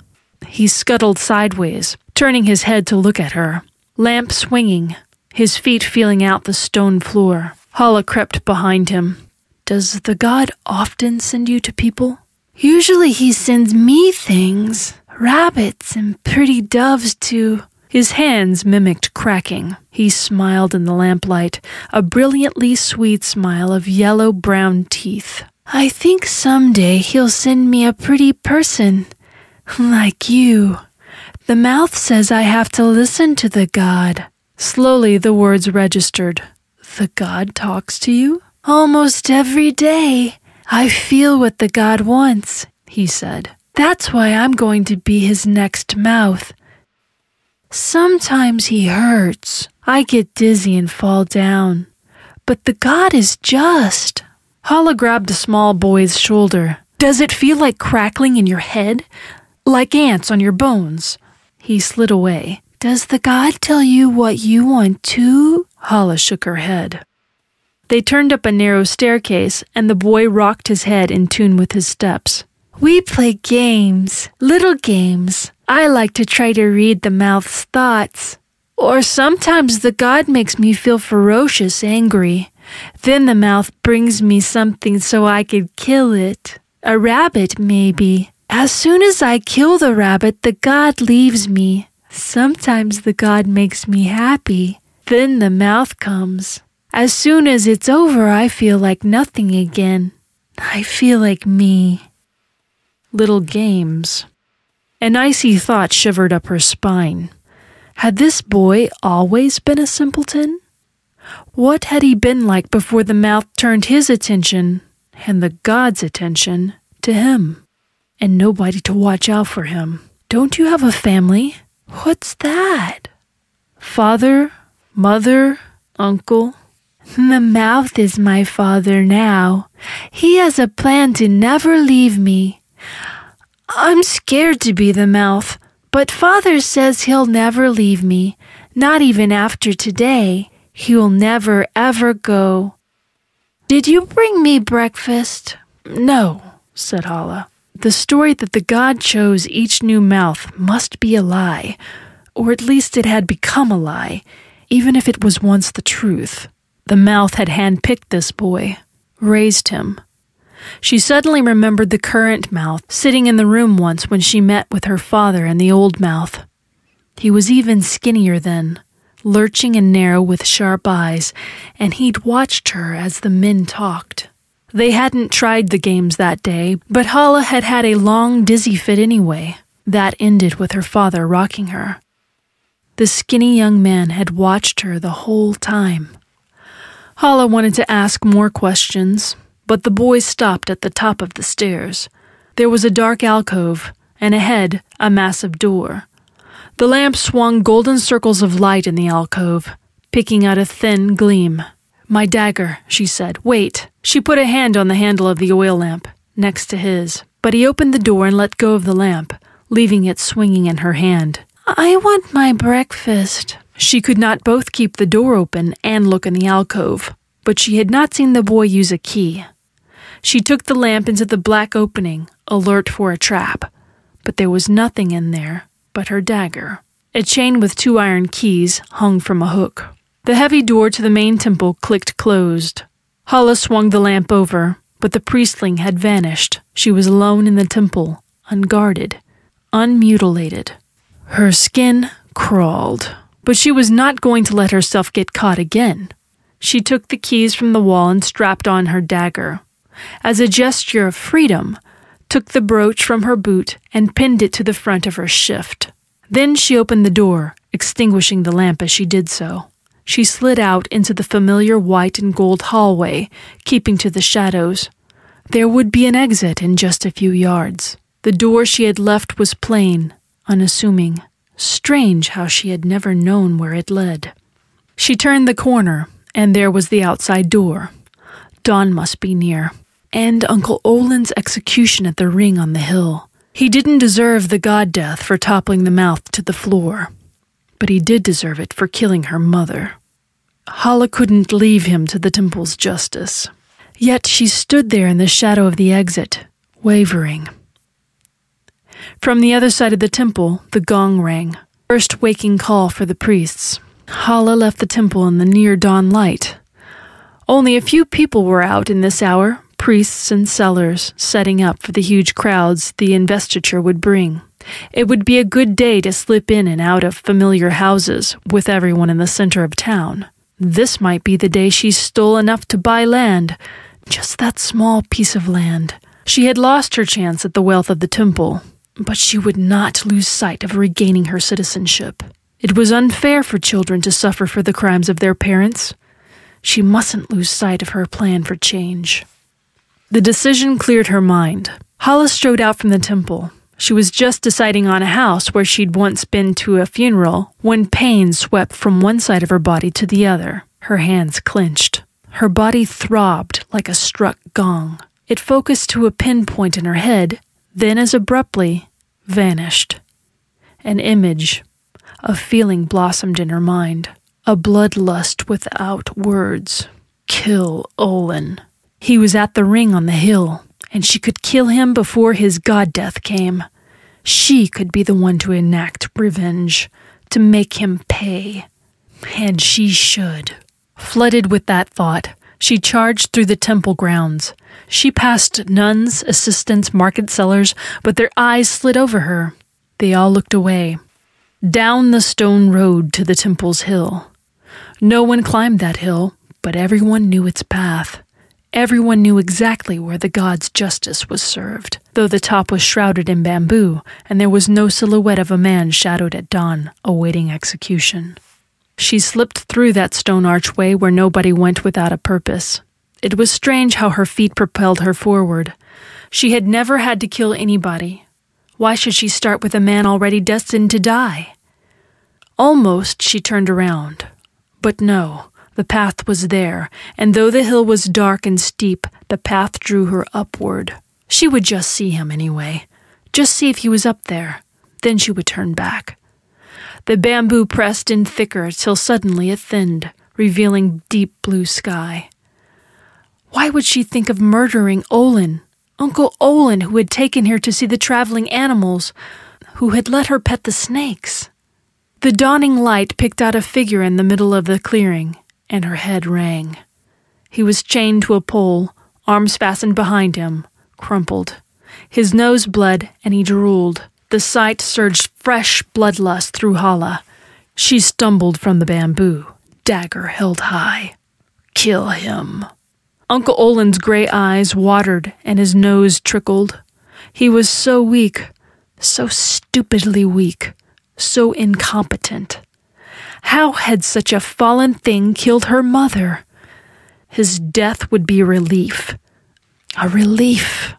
He scuttled sideways, turning his head to look at her. Lamp swinging, his feet feeling out the stone floor. Halla crept behind him. Does the god often send you to people? Usually he sends me things rabbits and pretty doves to. His hands mimicked cracking. He smiled in the lamplight, a brilliantly sweet smile of yellow brown teeth. I think someday he'll send me a pretty person. Like you. The mouth says I have to listen to the God. Slowly the words registered. The God talks to you? Almost every day. I feel what the God wants, he said. That's why I'm going to be his next mouth. Sometimes he hurts. I get dizzy and fall down. But the God is just. Halla grabbed the small boy's shoulder. Does it feel like crackling in your head? Like ants on your bones? He slid away. Does the God tell you what you want too? Halla shook her head. They turned up a narrow staircase, and the boy rocked his head in tune with his steps. We play games, little games. I like to try to read the mouth's thoughts. Or sometimes the God makes me feel ferocious angry. Then the mouth brings me something so I could kill it. A rabbit, maybe. As soon as I kill the rabbit, the God leaves me. Sometimes the God makes me happy. Then the mouth comes. As soon as it's over, I feel like nothing again. I feel like me. Little games. An icy thought shivered up her spine. Had this boy always been a simpleton? What had he been like before the mouth turned his attention, and the God's attention, to him? And nobody to watch out for him. Don't you have a family? What's that? Father, mother, uncle, the mouth is my father now. He has a plan to never leave me. I'm scared to be the mouth, but father says he'll never leave me, not even after today. He will never ever go. Did you bring me breakfast? No, said Halla. The story that the god chose each new mouth must be a lie, or at least it had become a lie, even if it was once the truth. The mouth had handpicked this boy, raised him. She suddenly remembered the current mouth sitting in the room once when she met with her father and the old mouth. He was even skinnier then, lurching and narrow with sharp eyes, and he'd watched her as the men talked. They hadn't tried the games that day, but Halla had had a long dizzy fit anyway. That ended with her father rocking her. The skinny young man had watched her the whole time. Halla wanted to ask more questions, but the boys stopped at the top of the stairs. There was a dark alcove, and ahead, a massive door. The lamp swung golden circles of light in the alcove, picking out a thin gleam. My dagger, she said. Wait. She put a hand on the handle of the oil lamp, next to his, but he opened the door and let go of the lamp, leaving it swinging in her hand. I want my breakfast. She could not both keep the door open and look in the alcove, but she had not seen the boy use a key. She took the lamp into the black opening, alert for a trap, but there was nothing in there but her dagger. A chain with two iron keys hung from a hook. The heavy door to the main temple clicked closed. Halla swung the lamp over, but the priestling had vanished. She was alone in the temple, unguarded, unmutilated. Her skin crawled. But she was not going to let herself get caught again. She took the keys from the wall and strapped on her dagger. As a gesture of freedom, took the brooch from her boot and pinned it to the front of her shift. Then she opened the door, extinguishing the lamp as she did so. She slid out into the familiar white and gold hallway, keeping to the shadows. There would be an exit in just a few yards. The door she had left was plain, unassuming. Strange how she had never known where it led. She turned the corner, and there was the outside door. Dawn must be near. And Uncle Olin's execution at the ring on the hill. He didn't deserve the god death for toppling the mouth to the floor, but he did deserve it for killing her mother. Halla couldn't leave him to the temple's justice. Yet she stood there in the shadow of the exit, wavering. From the other side of the temple, the gong rang. First waking call for the priests. Halla left the temple in the near dawn light. Only a few people were out in this hour, priests and sellers, setting up for the huge crowds the investiture would bring. It would be a good day to slip in and out of familiar houses with everyone in the center of town. This might be the day she stole enough to buy land, just that small piece of land. She had lost her chance at the wealth of the temple, but she would not lose sight of regaining her citizenship. It was unfair for children to suffer for the crimes of their parents. She mustn't lose sight of her plan for change. The decision cleared her mind. Halla strode out from the temple. She was just deciding on a house where she'd once been to a funeral when pain swept from one side of her body to the other. Her hands clenched. Her body throbbed like a struck gong. It focused to a pinpoint in her head, then as abruptly vanished. An image, a feeling blossomed in her mind, a bloodlust without words. Kill Olin. He was at the ring on the hill, and she could kill him before his god death came. She could be the one to enact revenge, to make him pay. And she should. Flooded with that thought, she charged through the temple grounds. She passed nuns, assistants, market sellers, but their eyes slid over her. They all looked away. Down the stone road to the temple's hill. No one climbed that hill, but everyone knew its path. Everyone knew exactly where the god's justice was served, though the top was shrouded in bamboo, and there was no silhouette of a man shadowed at dawn, awaiting execution. She slipped through that stone archway where nobody went without a purpose. It was strange how her feet propelled her forward. She had never had to kill anybody. Why should she start with a man already destined to die? Almost she turned around. But no, the path was there, and though the hill was dark and steep, the path drew her upward. She would just see him anyway. Just see if he was up there. Then she would turn back. The bamboo pressed in thicker till suddenly it thinned, revealing deep blue sky. Why would she think of murdering Olin, Uncle Olin, who had taken her to see the traveling animals, who had let her pet the snakes? The dawning light picked out a figure in the middle of the clearing, and her head rang. He was chained to a pole, arms fastened behind him, crumpled. His nose bled, and he drooled. The sight surged fresh bloodlust through Halla. She stumbled from the bamboo, dagger held high. Kill him. Uncle Olin's gray eyes watered and his nose trickled. He was so weak, so stupidly weak, so incompetent. How had such a fallen thing killed her mother? His death would be a relief. A relief.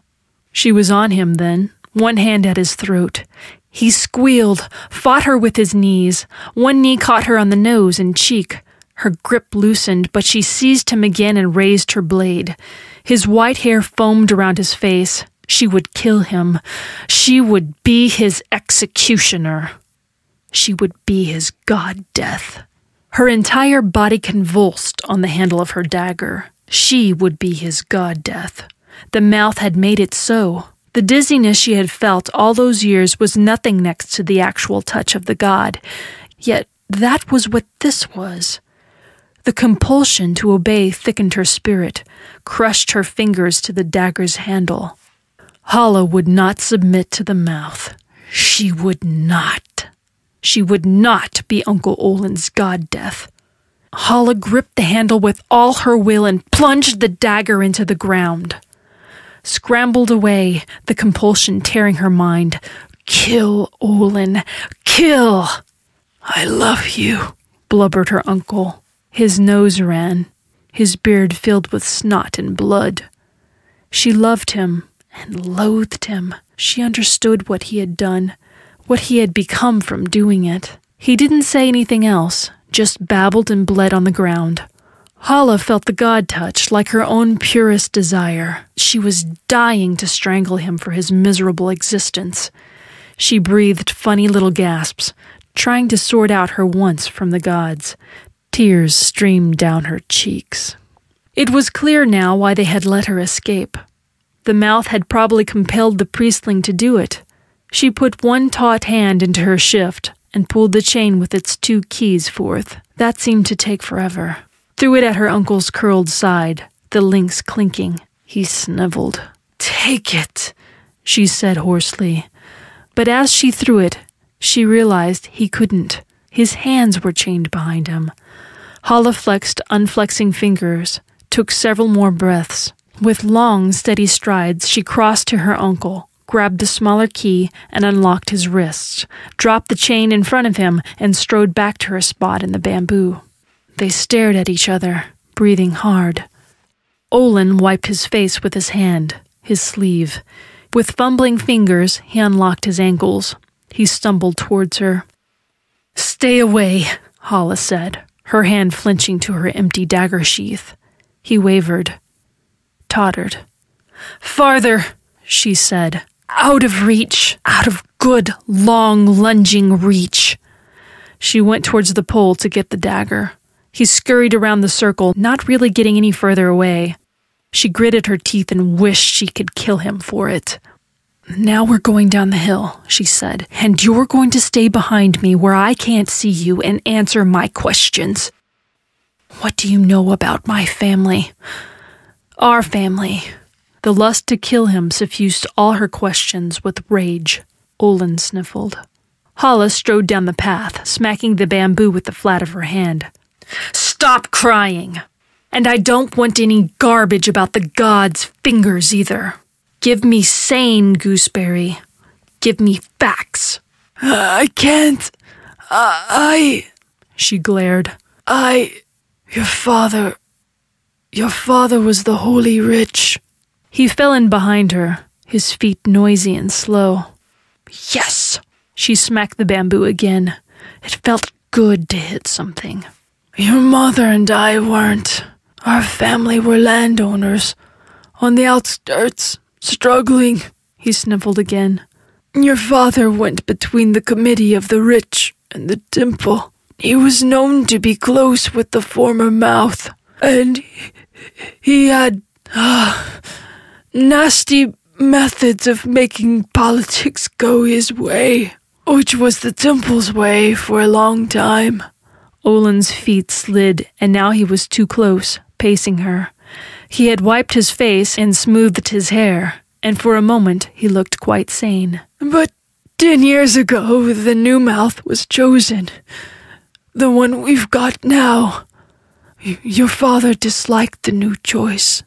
She was on him then, one hand at his throat. He squealed, fought her with his knees. One knee caught her on the nose and cheek. Her grip loosened, but she seized him again and raised her blade. His white hair foamed around his face. She would kill him. She would be his executioner. She would be his god death. Her entire body convulsed on the handle of her dagger. She would be his god death. The mouth had made it so. The dizziness she had felt all those years was nothing next to the actual touch of the god. Yet that was what this was. The compulsion to obey thickened her spirit, crushed her fingers to the dagger's handle. Halla would not submit to the mouth. She would not. She would not be Uncle Olin's god death. Halla gripped the handle with all her will and plunged the dagger into the ground scrambled away, the compulsion tearing her mind. Kill, Olin, kill! I love you, blubbered her uncle. His nose ran, his beard filled with snot and blood. She loved him and loathed him. She understood what he had done, what he had become from doing it. He didn't say anything else, just babbled and bled on the ground. Halla felt the god touch like her own purest desire. She was dying to strangle him for his miserable existence. She breathed funny little gasps, trying to sort out her wants from the gods. Tears streamed down her cheeks. It was clear now why they had let her escape. The mouth had probably compelled the priestling to do it. She put one taut hand into her shift and pulled the chain with its two keys forth. That seemed to take forever threw it at her uncle's curled side, the links clinking. He sniveled. Take it, she said hoarsely. But as she threw it, she realized he couldn't. His hands were chained behind him. Halla flexed unflexing fingers, took several more breaths. With long, steady strides, she crossed to her uncle, grabbed the smaller key, and unlocked his wrists, dropped the chain in front of him, and strode back to her spot in the bamboo. They stared at each other, breathing hard. Olin wiped his face with his hand, his sleeve. With fumbling fingers, he unlocked his ankles. He stumbled towards her. Stay away, Halla said, her hand flinching to her empty dagger sheath. He wavered, tottered. Farther, she said. Out of reach, out of good, long, lunging reach. She went towards the pole to get the dagger. He scurried around the circle, not really getting any further away. She gritted her teeth and wished she could kill him for it. Now we're going down the hill, she said, and you're going to stay behind me where I can't see you and answer my questions. What do you know about my family? Our family. The lust to kill him suffused all her questions with rage. Olin sniffled. Halla strode down the path, smacking the bamboo with the flat of her hand. Stop crying! And I don't want any garbage about the gods' fingers either. Give me sane gooseberry. Give me facts. I can't. I. She glared. I. Your father. Your father was the holy rich. He fell in behind her, his feet noisy and slow. Yes! She smacked the bamboo again. It felt good to hit something. Your mother and I weren't. Our family were landowners. On the outskirts, struggling. He sniffled again. Your father went between the committee of the rich and the temple. He was known to be close with the former mouth, and he had uh, nasty methods of making politics go his way, which was the temple's way for a long time. Olin's feet slid, and now he was too close, pacing her. He had wiped his face and smoothed his hair, and for a moment he looked quite sane. But ten years ago, the new mouth was chosen. The one we've got now. Your father disliked the new choice.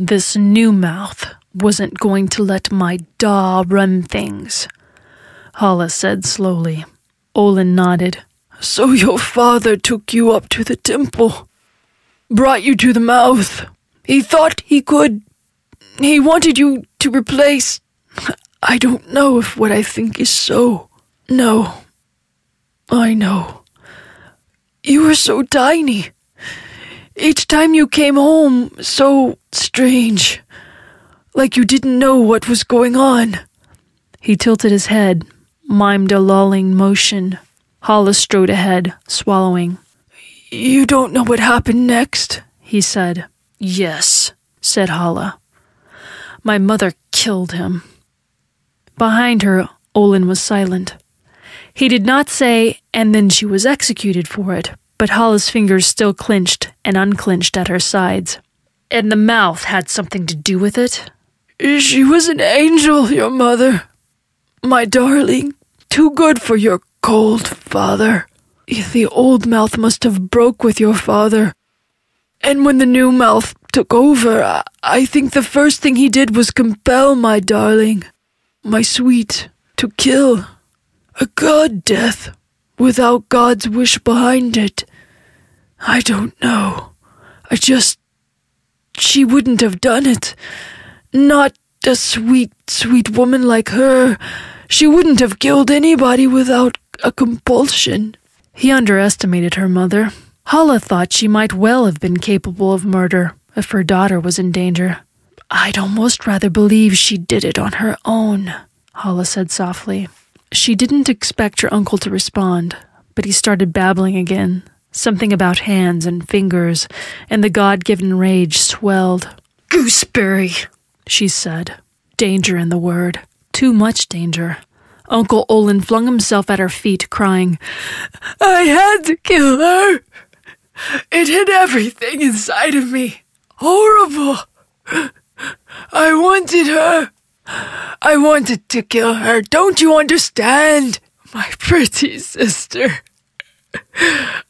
This new mouth wasn't going to let my da run things, Halla said slowly. Olin nodded. So your father took you up to the temple, brought you to the mouth. He thought he could. He wanted you to replace. I don't know if what I think is so. No. I know. You were so tiny. Each time you came home, so strange. Like you didn't know what was going on. He tilted his head, mimed a lulling motion. Halla strode ahead, swallowing. You don't know what happened next? He said. Yes, said Halla. My mother killed him. Behind her, Olin was silent. He did not say, and then she was executed for it, but Halla's fingers still clenched and unclenched at her sides. And the mouth had something to do with it? She was an angel, your mother. My darling, too good for your cold father. The old mouth must have broke with your father. And when the new mouth took over, I think the first thing he did was compel my darling, my sweet, to kill. A god death, without God's wish behind it. I don't know. I just. She wouldn't have done it. Not a sweet, sweet woman like her. She wouldn't have killed anybody without a compulsion. He underestimated her mother. Halla thought she might well have been capable of murder if her daughter was in danger. I'd almost rather believe she did it on her own, Halla said softly. She didn't expect her uncle to respond, but he started babbling again. Something about hands and fingers, and the God given rage swelled. Gooseberry, she said. Danger in the word. Too much danger. Uncle Olin flung himself at her feet, crying, I had to kill her. It hid everything inside of me. Horrible. I wanted her. I wanted to kill her. Don't you understand? My pretty sister.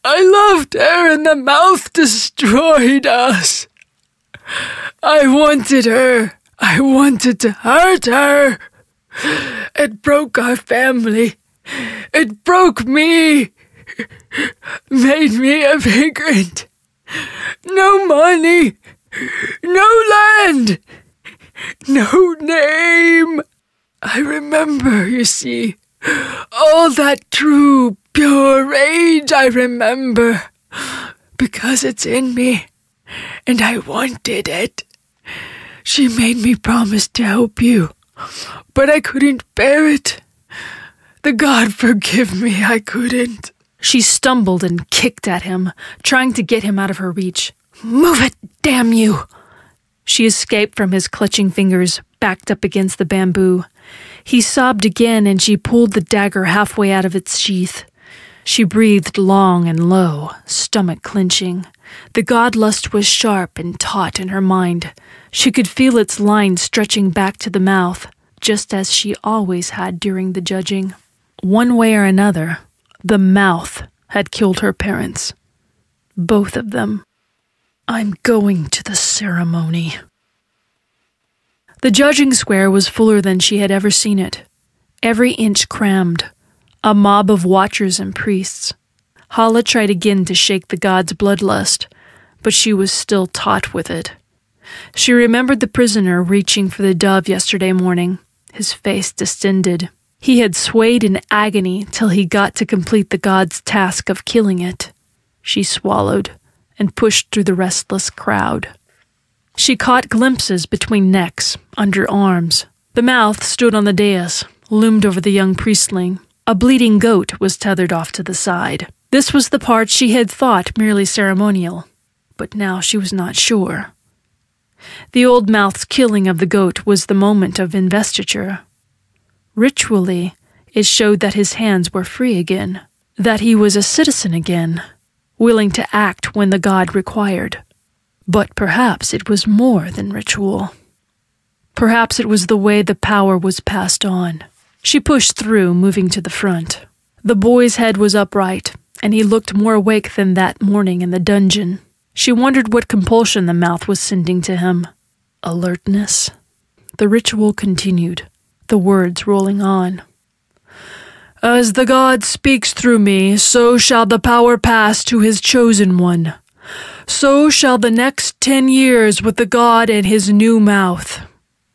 I loved her and the mouth destroyed us. I wanted her. I wanted to hurt her. It broke our family. It broke me. Made me a vagrant. No money. No land. No name. I remember, you see. All that true, pure rage I remember. Because it's in me. And I wanted it. She made me promise to help you. But I couldn't bear it. The God forgive me, I couldn't. She stumbled and kicked at him, trying to get him out of her reach. Move it, damn you! She escaped from his clutching fingers, backed up against the bamboo. He sobbed again, and she pulled the dagger halfway out of its sheath. She breathed long and low, stomach clenching. The god lust was sharp and taut in her mind. She could feel its lines stretching back to the mouth, just as she always had during the judging. One way or another, the mouth had killed her parents. Both of them. I'm going to the ceremony. The judging square was fuller than she had ever seen it, every inch crammed, a mob of watchers and priests. Halla tried again to shake the god's bloodlust, but she was still taut with it. She remembered the prisoner reaching for the dove yesterday morning, his face distended. He had swayed in agony till he got to complete the god's task of killing it. She swallowed and pushed through the restless crowd. She caught glimpses between necks, under arms. The mouth stood on the dais, loomed over the young priestling. A bleeding goat was tethered off to the side. This was the part she had thought merely ceremonial, but now she was not sure. The old mouth's killing of the goat was the moment of investiture. Ritually, it showed that his hands were free again, that he was a citizen again, willing to act when the god required. But perhaps it was more than ritual. Perhaps it was the way the power was passed on. She pushed through, moving to the front. The boy's head was upright, and he looked more awake than that morning in the dungeon. She wondered what compulsion the mouth was sending to him. Alertness. The ritual continued, the words rolling on. As the God speaks through me, so shall the power pass to his chosen one. So shall the next ten years with the God and his new mouth.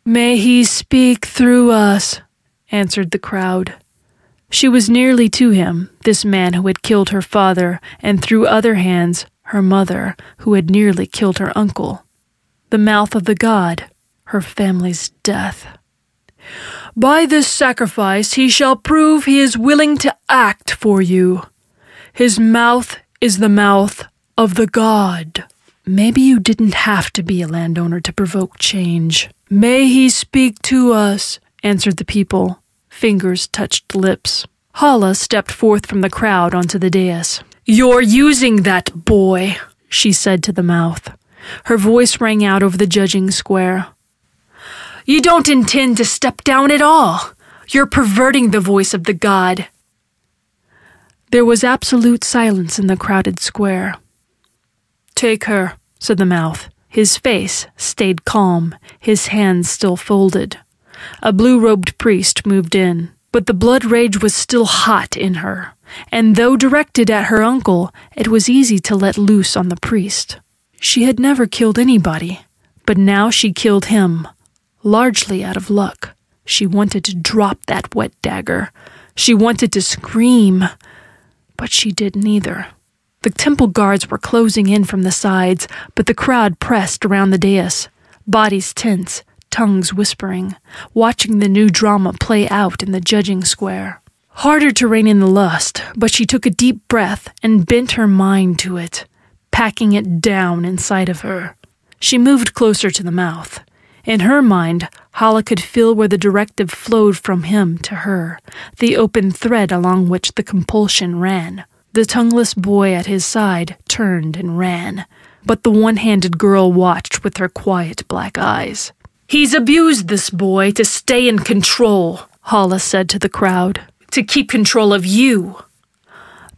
May he speak through us, answered the crowd. She was nearly to him, this man who had killed her father, and through other hands, her mother, who had nearly killed her uncle. The mouth of the God, her family's death. By this sacrifice he shall prove he is willing to act for you. His mouth is the mouth of the God. Maybe you didn't have to be a landowner to provoke change. May he speak to us, answered the people. Fingers touched lips. Halla stepped forth from the crowd onto the dais. You're using that boy, she said to the mouth. Her voice rang out over the judging square. You don't intend to step down at all. You're perverting the voice of the god. There was absolute silence in the crowded square. Take her, said the mouth. His face stayed calm, his hands still folded. A blue robed priest moved in, but the blood rage was still hot in her, and though directed at her uncle, it was easy to let loose on the priest. She had never killed anybody, but now she killed him, largely out of luck. She wanted to drop that wet dagger. She wanted to scream, but she did neither. The temple guards were closing in from the sides, but the crowd pressed around the dais, bodies tense, tongues whispering, watching the new drama play out in the judging square. Harder to rein in the lust, but she took a deep breath and bent her mind to it, packing it down inside of her. She moved closer to the mouth. In her mind, Halla could feel where the directive flowed from him to her, the open thread along which the compulsion ran. The tongueless boy at his side turned and ran, but the one handed girl watched with her quiet black eyes. He's abused this boy to stay in control, Halla said to the crowd, to keep control of you.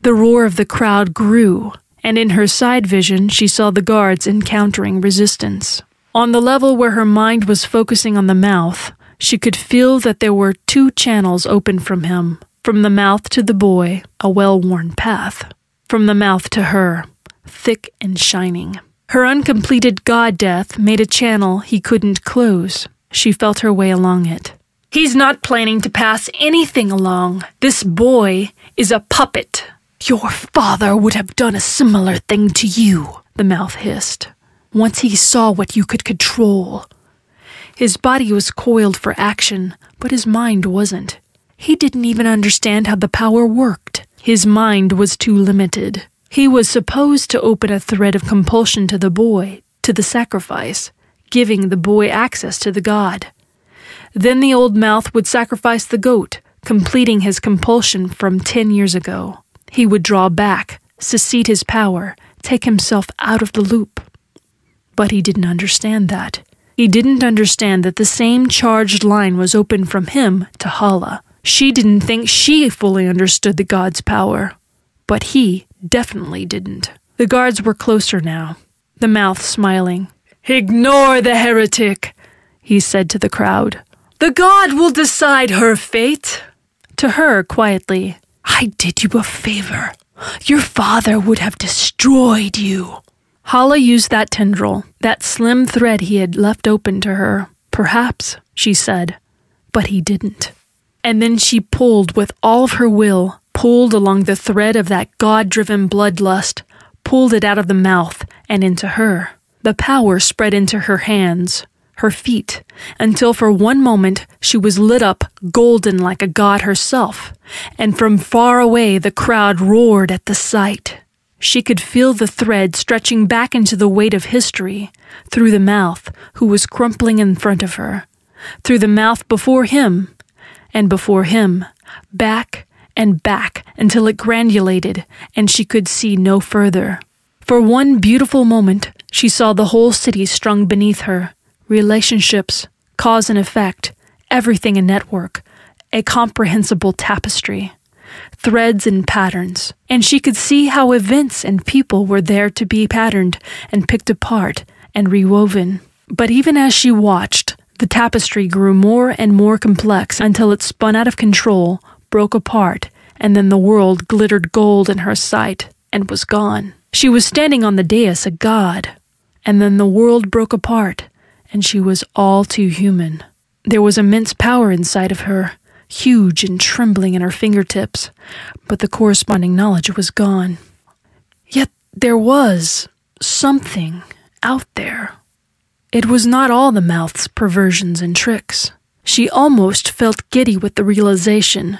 The roar of the crowd grew, and in her side vision she saw the guards encountering resistance. On the level where her mind was focusing on the mouth, she could feel that there were two channels open from him. From the mouth to the boy, a well worn path. From the mouth to her, thick and shining. Her uncompleted god death made a channel he couldn't close. She felt her way along it. He's not planning to pass anything along. This boy is a puppet. Your father would have done a similar thing to you, the mouth hissed, once he saw what you could control. His body was coiled for action, but his mind wasn't. He didn't even understand how the power worked. His mind was too limited. He was supposed to open a thread of compulsion to the boy, to the sacrifice, giving the boy access to the god. Then the old mouth would sacrifice the goat, completing his compulsion from ten years ago. He would draw back, secede his power, take himself out of the loop. But he didn't understand that. He didn't understand that the same charged line was open from him to Halla. She didn't think she fully understood the god's power. But he definitely didn't. The guards were closer now, the mouth smiling. Ignore the heretic, he said to the crowd. The god will decide her fate. To her, quietly, I did you a favor. Your father would have destroyed you. Halla used that tendril, that slim thread he had left open to her. Perhaps, she said, but he didn't. And then she pulled with all of her will, pulled along the thread of that God driven bloodlust, pulled it out of the mouth and into her. The power spread into her hands, her feet, until for one moment she was lit up golden like a god herself, and from far away the crowd roared at the sight. She could feel the thread stretching back into the weight of history, through the mouth, who was crumpling in front of her, through the mouth before him, and before him, back and back until it granulated and she could see no further. For one beautiful moment, she saw the whole city strung beneath her relationships, cause and effect, everything a network, a comprehensible tapestry threads and patterns, and she could see how events and people were there to be patterned and picked apart and rewoven. But even as she watched, the tapestry grew more and more complex until it spun out of control, broke apart, and then the world glittered gold in her sight and was gone. She was standing on the dais, a god, and then the world broke apart, and she was all too human. There was immense power inside of her, huge and trembling in her fingertips, but the corresponding knowledge was gone. Yet there was something out there. It was not all the mouth's perversions and tricks. She almost felt giddy with the realization.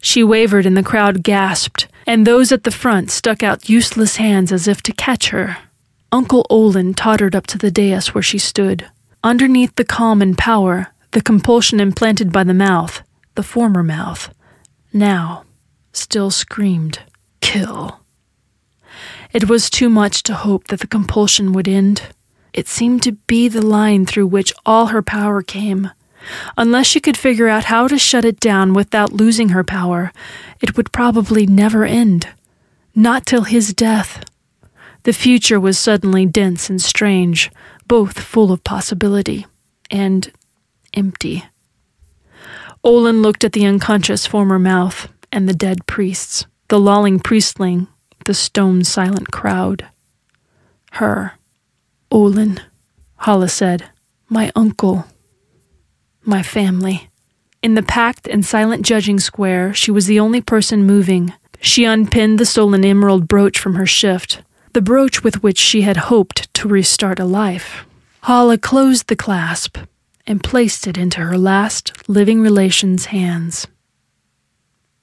She wavered and the crowd gasped, and those at the front stuck out useless hands as if to catch her. Uncle Olin tottered up to the dais where she stood. Underneath the calm and power, the compulsion implanted by the mouth, the former mouth, now still screamed, Kill. It was too much to hope that the compulsion would end. It seemed to be the line through which all her power came. Unless she could figure out how to shut it down without losing her power, it would probably never end. Not till his death. The future was suddenly dense and strange, both full of possibility and empty. Olin looked at the unconscious former mouth and the dead priests, the lolling priestling, the stone silent crowd. Her. Olin, Halla said. My uncle. My family. In the packed and silent judging square, she was the only person moving. She unpinned the stolen emerald brooch from her shift, the brooch with which she had hoped to restart a life. Halla closed the clasp and placed it into her last living relation's hands.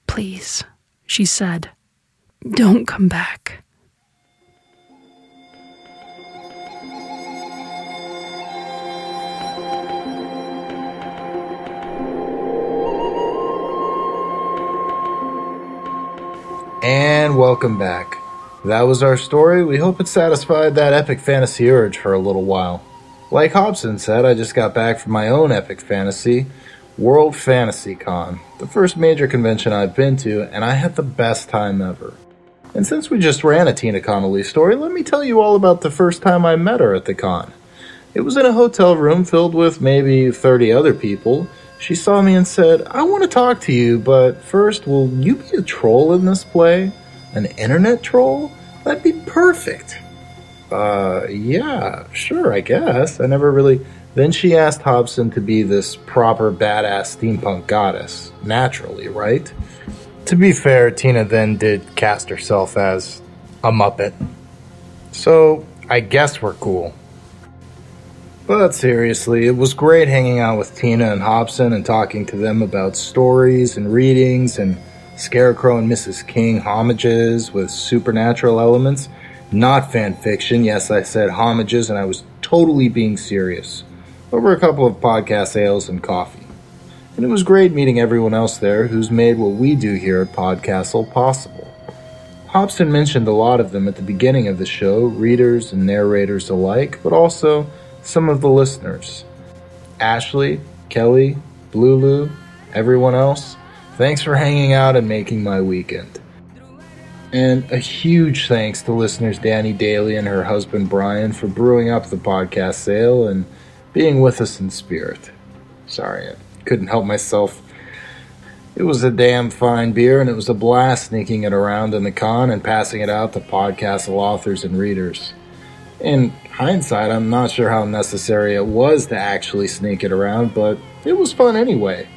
Please, she said, don't come back. And welcome back. That was our story. We hope it satisfied that epic fantasy urge for a little while. Like Hobson said, I just got back from my own epic fantasy, World Fantasy Con, the first major convention I've been to, and I had the best time ever. And since we just ran a Tina Connolly story, let me tell you all about the first time I met her at the con. It was in a hotel room filled with maybe 30 other people. She saw me and said, I want to talk to you, but first, will you be a troll in this play? An internet troll? That'd be perfect. Uh, yeah, sure, I guess. I never really Then she asked Hobson to be this proper badass steampunk goddess, naturally, right? To be fair, Tina then did cast herself as a Muppet. So, I guess we're cool. But seriously, it was great hanging out with Tina and Hobson and talking to them about stories and readings and Scarecrow and Mrs. King homages with supernatural elements. Not fan fiction. Yes, I said homages and I was totally being serious over a couple of podcast ales and coffee. And it was great meeting everyone else there who's made what we do here at Podcastle possible. Hobson mentioned a lot of them at the beginning of the show, readers and narrators alike, but also some of the listeners. Ashley, Kelly, Lulu, everyone else, thanks for hanging out and making my weekend. And a huge thanks to listeners Danny Daly and her husband Brian for brewing up the Podcastle ale and being with us in spirit. Sorry, I couldn't help myself. It was a damn fine beer, and it was a blast sneaking it around in the con and passing it out to podcast authors and readers. In hindsight, I'm not sure how necessary it was to actually sneak it around, but it was fun anyway.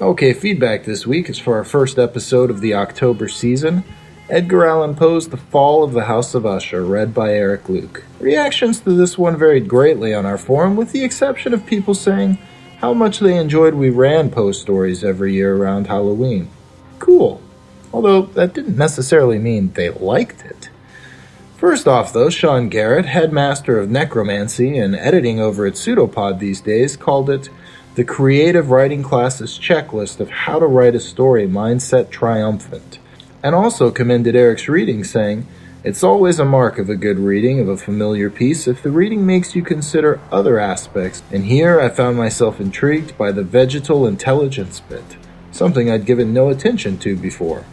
Okay, feedback this week is for our first episode of the October season. Edgar Allan Poe's The Fall of the House of Usher, read by Eric Luke. Reactions to this one varied greatly on our forum, with the exception of people saying how much they enjoyed we ran Poe stories every year around Halloween. Cool. Although that didn't necessarily mean they liked it. First off, though, Shawn Garrett, headmaster of necromancy and editing over at Pseudopod these days, called it the creative writing class's checklist of how to write a story mindset triumphant and also commended Eric's reading, saying, It's always a mark of a good reading of a familiar piece if the reading makes you consider other aspects, and here I found myself intrigued by the vegetal intelligence bit, something I'd given no attention to before.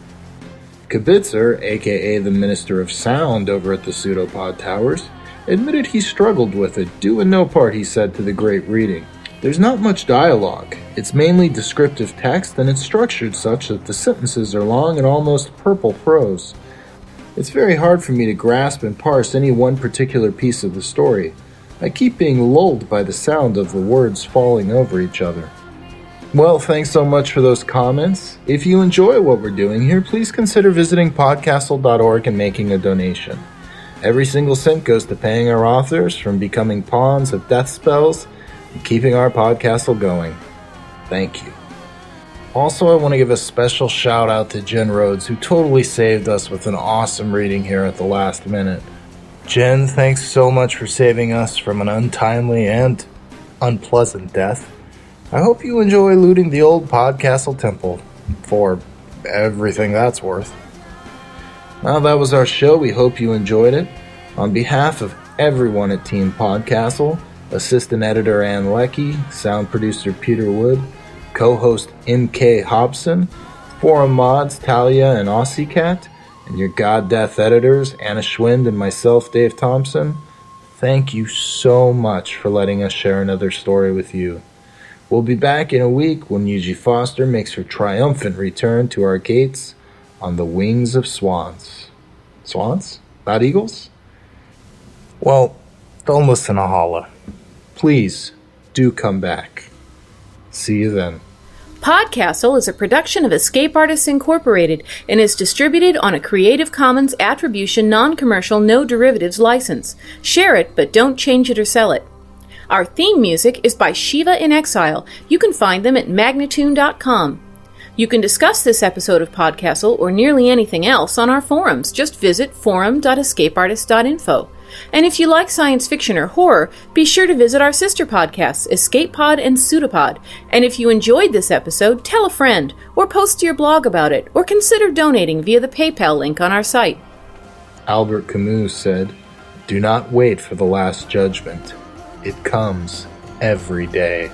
Kibitzer, aka the Minister of Sound over at the Pseudopod Towers, admitted he struggled with it, due in no part, he said, to the great reading. There's not much dialogue. It's mainly descriptive text, and it's structured such that the sentences are long and almost purple prose. It's very hard for me to grasp and parse any one particular piece of the story. I keep being lulled by the sound of the words falling over each other. Well, thanks so much for those comments. If you enjoy what we're doing here, please consider visiting podcastle.org and making a donation. Every single cent goes to paying our authors from becoming pawns of death spells and keeping our podcastle going. Thank you. Also, I want to give a special shout out to Jen Rhodes, who totally saved us with an awesome reading here at the last minute. Jen, thanks so much for saving us from an untimely and unpleasant death. I hope you enjoy looting the old Podcastle Temple for everything that's worth. Well, that was our show. We hope you enjoyed it. On behalf of everyone at Team Podcastle, assistant editor Ann Leckie, sound producer Peter Wood, co host MK Hobson, forum mods Talia and Aussie Cat, and your God Death editors Anna Schwind and myself, Dave Thompson. Thank you so much for letting us share another story with you. We'll be back in a week when Eugie Foster makes her triumphant return to our gates on the wings of swans. Swans? Not eagles? Well, don't listen to Halla please do come back. See you then. Podcastle is a production of Escape Artists Incorporated and is distributed on a Creative Commons Attribution Non Commercial No Derivatives license. Share it, but don't change it or sell it. Our theme music is by Shiva in Exile. You can find them at magnatune.com. You can discuss this episode of Podcastle or nearly anything else on our forums. Just visit forum.escapeartist.info. And if you like science fiction or horror, be sure to visit our sister podcasts, Escape Pod and Pseudopod. And if you enjoyed this episode, tell a friend, or post to your blog about it, or consider donating via the PayPal link on our site. Albert Camus said, Do not wait for the last judgment. It comes every day.